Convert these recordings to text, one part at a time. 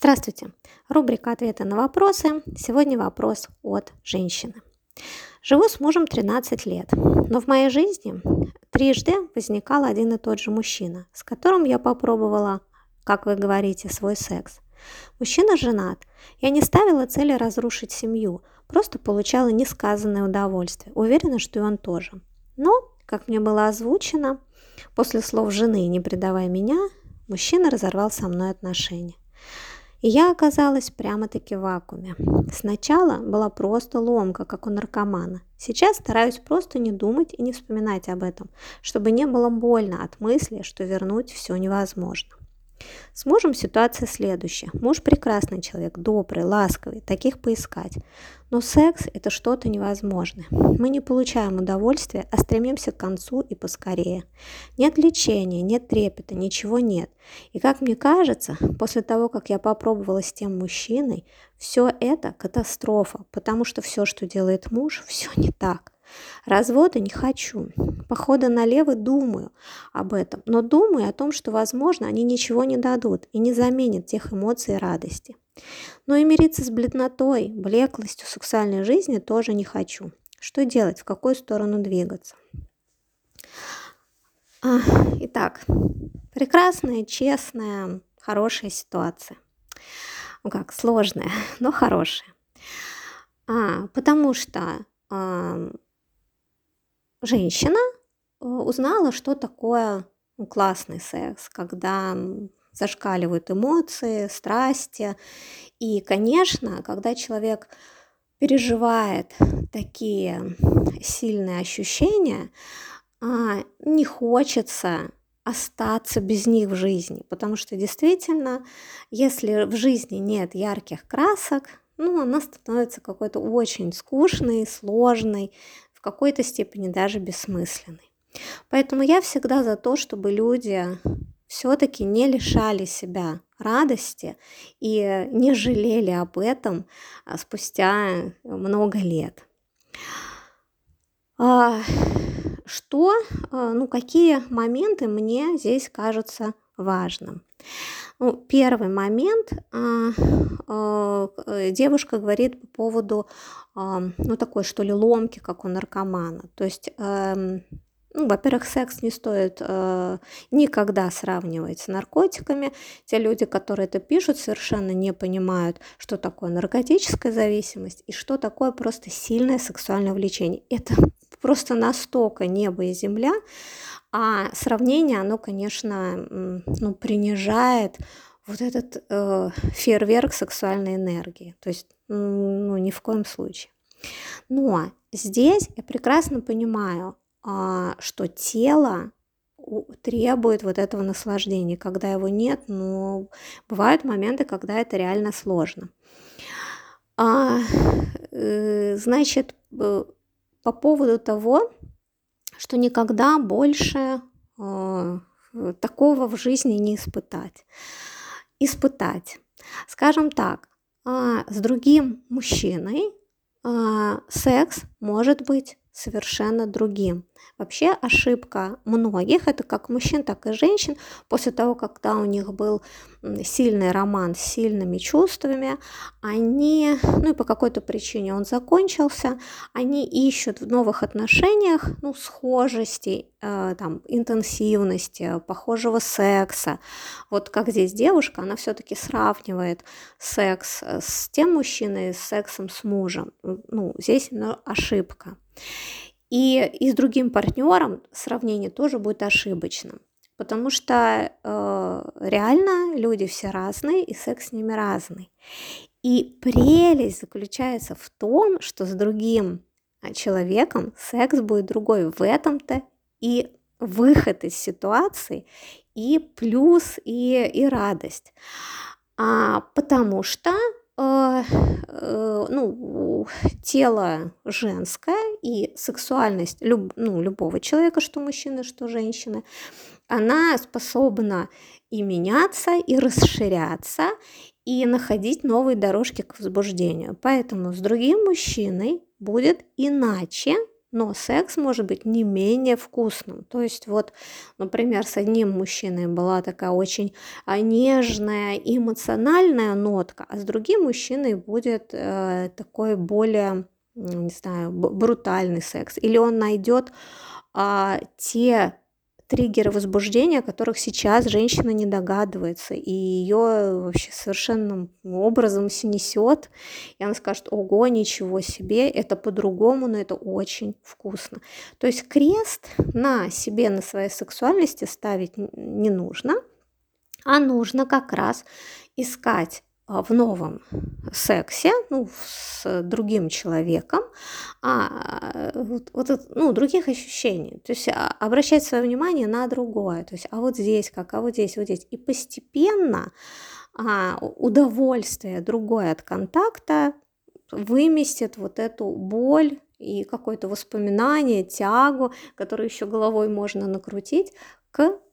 Здравствуйте! Рубрика «Ответы на вопросы». Сегодня вопрос от женщины. Живу с мужем 13 лет, но в моей жизни трижды возникал один и тот же мужчина, с которым я попробовала, как вы говорите, свой секс. Мужчина женат. Я не ставила цели разрушить семью, просто получала несказанное удовольствие. Уверена, что и он тоже. Но, как мне было озвучено, после слов жены «не предавай меня», мужчина разорвал со мной отношения. И я оказалась прямо-таки в вакууме. Сначала была просто ломка, как у наркомана. Сейчас стараюсь просто не думать и не вспоминать об этом, чтобы не было больно от мысли, что вернуть все невозможно. С мужем ситуация следующая. Муж прекрасный человек, добрый, ласковый, таких поискать. Но секс – это что-то невозможное. Мы не получаем удовольствия, а стремимся к концу и поскорее. Нет лечения, нет трепета, ничего нет. И как мне кажется, после того, как я попробовала с тем мужчиной, все это катастрофа, потому что все, что делает муж, все не так. Развода не хочу. Похода налево думаю об этом, но думаю о том, что, возможно, они ничего не дадут и не заменят тех эмоций и радости. Но и мириться с бледнотой, блеклостью сексуальной жизни тоже не хочу. Что делать, в какую сторону двигаться? Итак, прекрасная, честная, хорошая ситуация. Ну как, сложная, но хорошая. А, потому что а, женщина э, узнала, что такое классный секс, когда зашкаливают эмоции, страсти. И, конечно, когда человек переживает такие сильные ощущения, а, не хочется остаться без них в жизни, потому что действительно, если в жизни нет ярких красок, ну, она становится какой-то очень скучной, сложной, в какой-то степени даже бессмысленной. Поэтому я всегда за то, чтобы люди все-таки не лишали себя радости и не жалели об этом а, спустя много лет. А, что, а, ну, какие моменты мне здесь кажутся важным? Ну, первый момент, девушка говорит по поводу, ну, такой, что ли, ломки, как у наркомана. То есть эм, ну, во-первых, секс не стоит э, никогда сравнивать с наркотиками. Те люди, которые это пишут, совершенно не понимают, что такое наркотическая зависимость и что такое просто сильное сексуальное влечение. Это просто настолько небо и земля, а сравнение, оно, конечно, ну, принижает вот этот э, фейерверк сексуальной энергии. То есть, ну, ни в коем случае. Но здесь я прекрасно понимаю, что тело требует вот этого наслаждения. Когда его нет, ну, бывают моменты, когда это реально сложно. А, э, значит, э, по поводу того, что никогда больше э, такого в жизни не испытать. Испытать. Скажем так, э, с другим мужчиной э, секс может быть совершенно другим. Вообще ошибка многих, это как мужчин, так и женщин, после того, когда у них был сильный роман с сильными чувствами, они, ну и по какой-то причине он закончился, они ищут в новых отношениях, ну, схожести, э, там, интенсивности, похожего секса. Вот как здесь девушка, она все-таки сравнивает секс с тем мужчиной, с сексом с мужем. Ну, здесь ну, ошибка. И, и с другим партнером сравнение тоже будет ошибочным. Потому что э, реально люди все разные, и секс с ними разный. И прелесть заключается в том, что с другим а, человеком секс будет другой. В этом-то и выход из ситуации, и плюс, и, и радость. А, потому что ну, тело женское и сексуальность люб, ну, любого человека, что мужчины, что женщины, она способна и меняться, и расширяться, и находить новые дорожки к возбуждению. Поэтому с другим мужчиной будет иначе, но секс может быть не менее вкусным. То есть вот, например, с одним мужчиной была такая очень а, нежная, эмоциональная нотка, а с другим мужчиной будет э, такой более, не знаю, брутальный секс. Или он найдет э, те триггеры возбуждения, о которых сейчас женщина не догадывается, и ее вообще совершенным образом снесет, и она скажет, ого, ничего себе, это по-другому, но это очень вкусно. То есть крест на себе, на своей сексуальности ставить не нужно, а нужно как раз искать в новом сексе, ну, с другим человеком, а, вот, вот, ну, других ощущений. То есть а, обращать свое внимание на другое. То есть, а вот здесь как, а вот здесь, вот здесь. И постепенно а, удовольствие другое от контакта выместит вот эту боль и какое-то воспоминание, тягу, которую еще головой можно накрутить,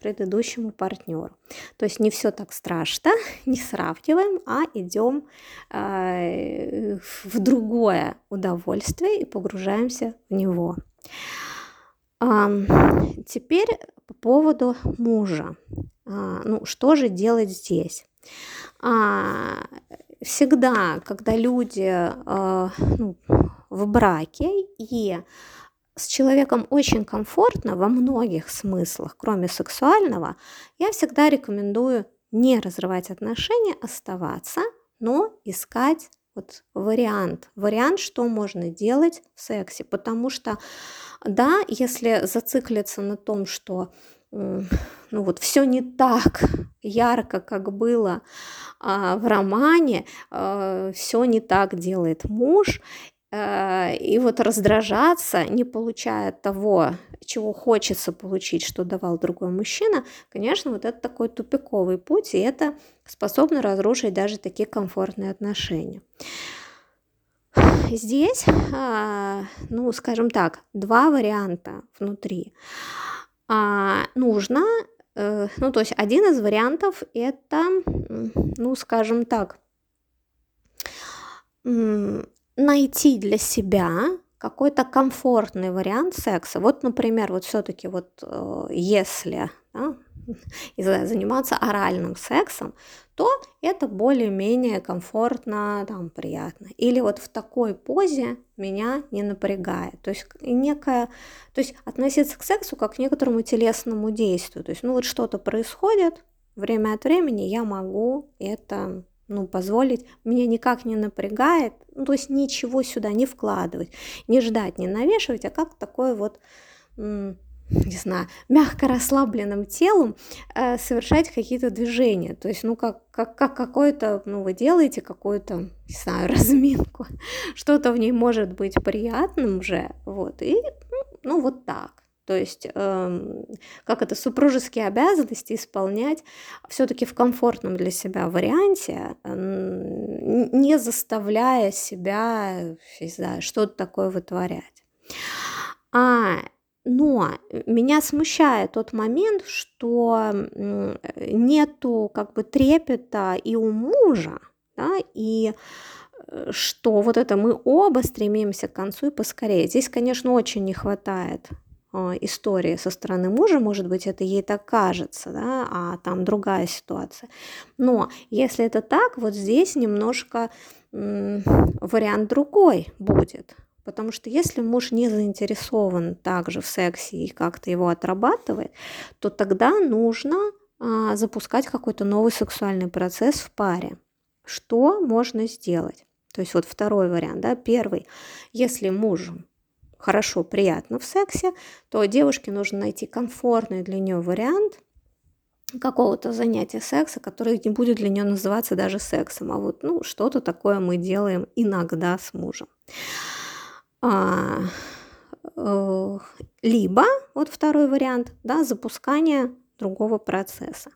предыдущему партнеру. То есть не все так страшно, не сравниваем, а идем э, в другое удовольствие и погружаемся в него. А, теперь по поводу мужа. А, ну, что же делать здесь? А, всегда, когда люди а, ну, в браке и с человеком очень комфортно во многих смыслах, кроме сексуального, я всегда рекомендую не разрывать отношения, оставаться, но искать вот вариант, вариант, что можно делать в сексе, потому что, да, если зациклиться на том, что ну вот все не так ярко, как было а, в романе, а, все не так делает муж, и вот раздражаться, не получая того, чего хочется получить, что давал другой мужчина, конечно, вот это такой тупиковый путь, и это способно разрушить даже такие комфортные отношения. Здесь, а, ну, скажем так, два варианта внутри. А, нужно, э, ну, то есть один из вариантов это, ну, скажем так, найти для себя какой-то комфортный вариант секса. Вот, например, вот все-таки вот э, если да, заниматься оральным сексом, то это более-менее комфортно, там, приятно. Или вот в такой позе меня не напрягает. То есть некая, то есть относиться к сексу как к некоторому телесному действию. То есть, ну вот что-то происходит, время от времени я могу это ну, позволить, меня никак не напрягает, ну, то есть ничего сюда не вкладывать, не ждать, не навешивать, а как такое вот, не знаю, мягко расслабленным телом э, совершать какие-то движения. То есть, ну, как, как, как какое-то, ну, вы делаете какую-то, не знаю, разминку, что-то в ней может быть приятным же, вот, и, ну, ну вот так. То есть, э, как это, супружеские обязанности исполнять все-таки в комфортном для себя варианте, э, не заставляя себя, не знаю, что-то такое вытворять. А, но меня смущает тот момент, что нету как бы трепета и у мужа, да, и э, что вот это мы оба стремимся к концу и поскорее. Здесь, конечно, очень не хватает истории со стороны мужа, может быть, это ей так кажется, да, а там другая ситуация. Но если это так, вот здесь немножко вариант другой будет. Потому что если муж не заинтересован также в сексе и как-то его отрабатывает, то тогда нужно а, запускать какой-то новый сексуальный процесс в паре. Что можно сделать? То есть вот второй вариант, да, первый, если муж хорошо, приятно в сексе, то девушке нужно найти комфортный для нее вариант какого-то занятия секса, который не будет для нее называться даже сексом, а вот ну, что-то такое мы делаем иногда с мужем. А, э, либо, вот второй вариант, да, запускание другого процесса.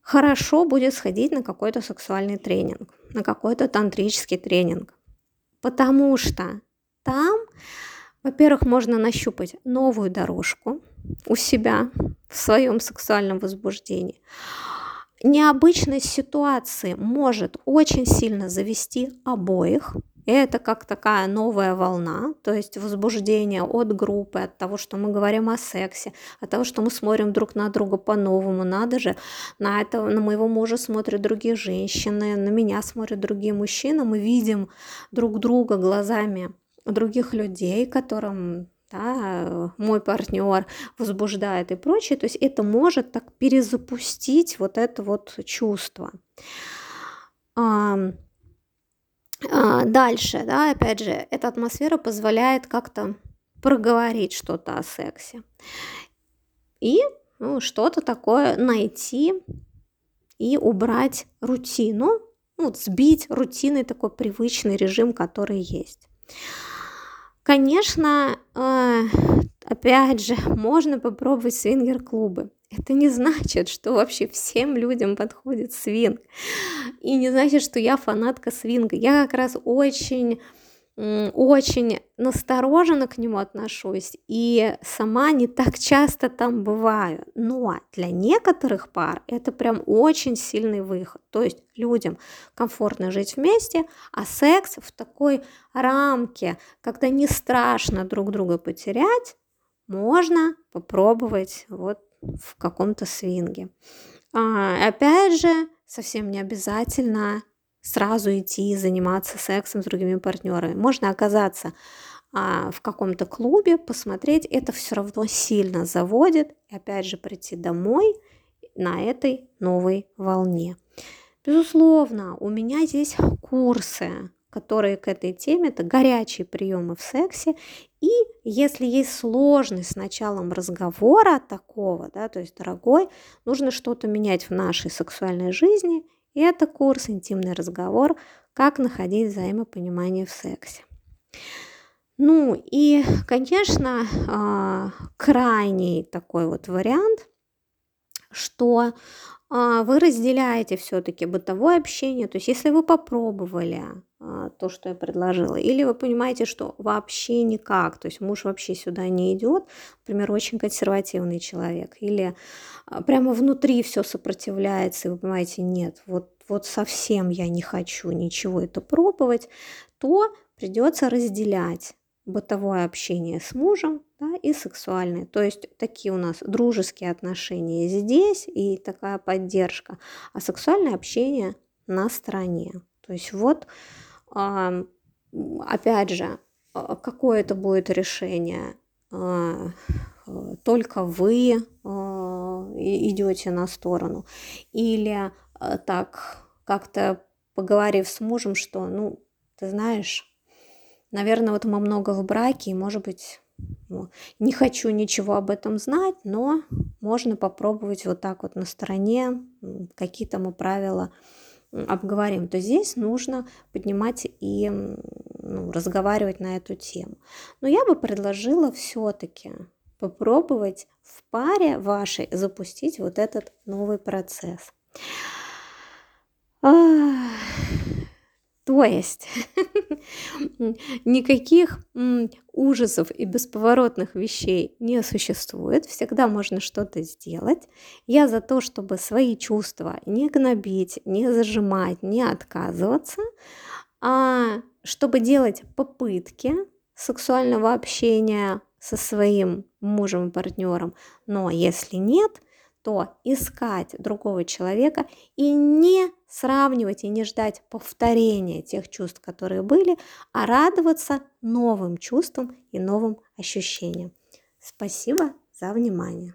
Хорошо будет сходить на какой-то сексуальный тренинг, на какой-то тантрический тренинг, потому что там, во-первых, можно нащупать новую дорожку у себя в своем сексуальном возбуждении. Необычность ситуации может очень сильно завести обоих, это как такая новая волна, то есть возбуждение от группы, от того, что мы говорим о сексе, от того, что мы смотрим друг на друга по-новому. Надо же, на это, на моего мужа смотрят другие женщины, на меня смотрят другие мужчины. Мы видим друг друга глазами других людей, которым да, мой партнер возбуждает и прочее. То есть это может так перезапустить вот это вот чувство. А, дальше, да, опять же, эта атмосфера позволяет как-то проговорить что-то о сексе. И ну, что-то такое найти и убрать рутину, ну, сбить рутинный такой привычный режим, который есть. Конечно, э, опять же, можно попробовать свингер-клубы. Это не значит, что вообще всем людям подходит свинг. И не значит, что я фанатка свинга. Я как раз очень очень настороженно к нему отношусь и сама не так часто там бываю. Но для некоторых пар это прям очень сильный выход. То есть людям комфортно жить вместе, а секс в такой рамке, когда не страшно друг друга потерять, можно попробовать вот в каком-то свинге. А, опять же, совсем не обязательно сразу идти заниматься сексом с другими партнерами. Можно оказаться а, в каком-то клубе, посмотреть, это все равно сильно заводит, и опять же прийти домой на этой новой волне. Безусловно, у меня здесь курсы, которые к этой теме, это горячие приемы в сексе. И если есть сложность с началом разговора такого, да, то есть, дорогой, нужно что-то менять в нашей сексуальной жизни, и это курс «Интимный разговор. Как находить взаимопонимание в сексе». Ну и, конечно, а, крайний такой вот вариант, что вы разделяете все-таки бытовое общение. То есть если вы попробовали а, то, что я предложила, или вы понимаете, что вообще никак, то есть муж вообще сюда не идет, например, очень консервативный человек, или а, прямо внутри все сопротивляется, и вы понимаете, нет, вот, вот совсем я не хочу ничего это пробовать, то придется разделять бытовое общение с мужем да, и сексуальное. То есть такие у нас дружеские отношения здесь и такая поддержка, а сексуальное общение на стороне. То есть вот, опять же, а, какое это будет решение? А, только вы а, идете на сторону или так как-то поговорив с мужем, что, ну, ты знаешь, Наверное, вот мы много в браке, и, может быть, ну, не хочу ничего об этом знать, но можно попробовать вот так вот на стороне, какие-то мы правила обговорим, то здесь нужно поднимать и ну, разговаривать на эту тему. Но я бы предложила все-таки попробовать в паре вашей запустить вот этот новый процесс. То есть никаких ужасов и бесповоротных вещей не существует, всегда можно что-то сделать. Я за то, чтобы свои чувства не гнобить, не зажимать, не отказываться, а чтобы делать попытки сексуального общения со своим мужем и партнером. Но если нет – то искать другого человека и не сравнивать и не ждать повторения тех чувств, которые были, а радоваться новым чувствам и новым ощущениям. Спасибо за внимание.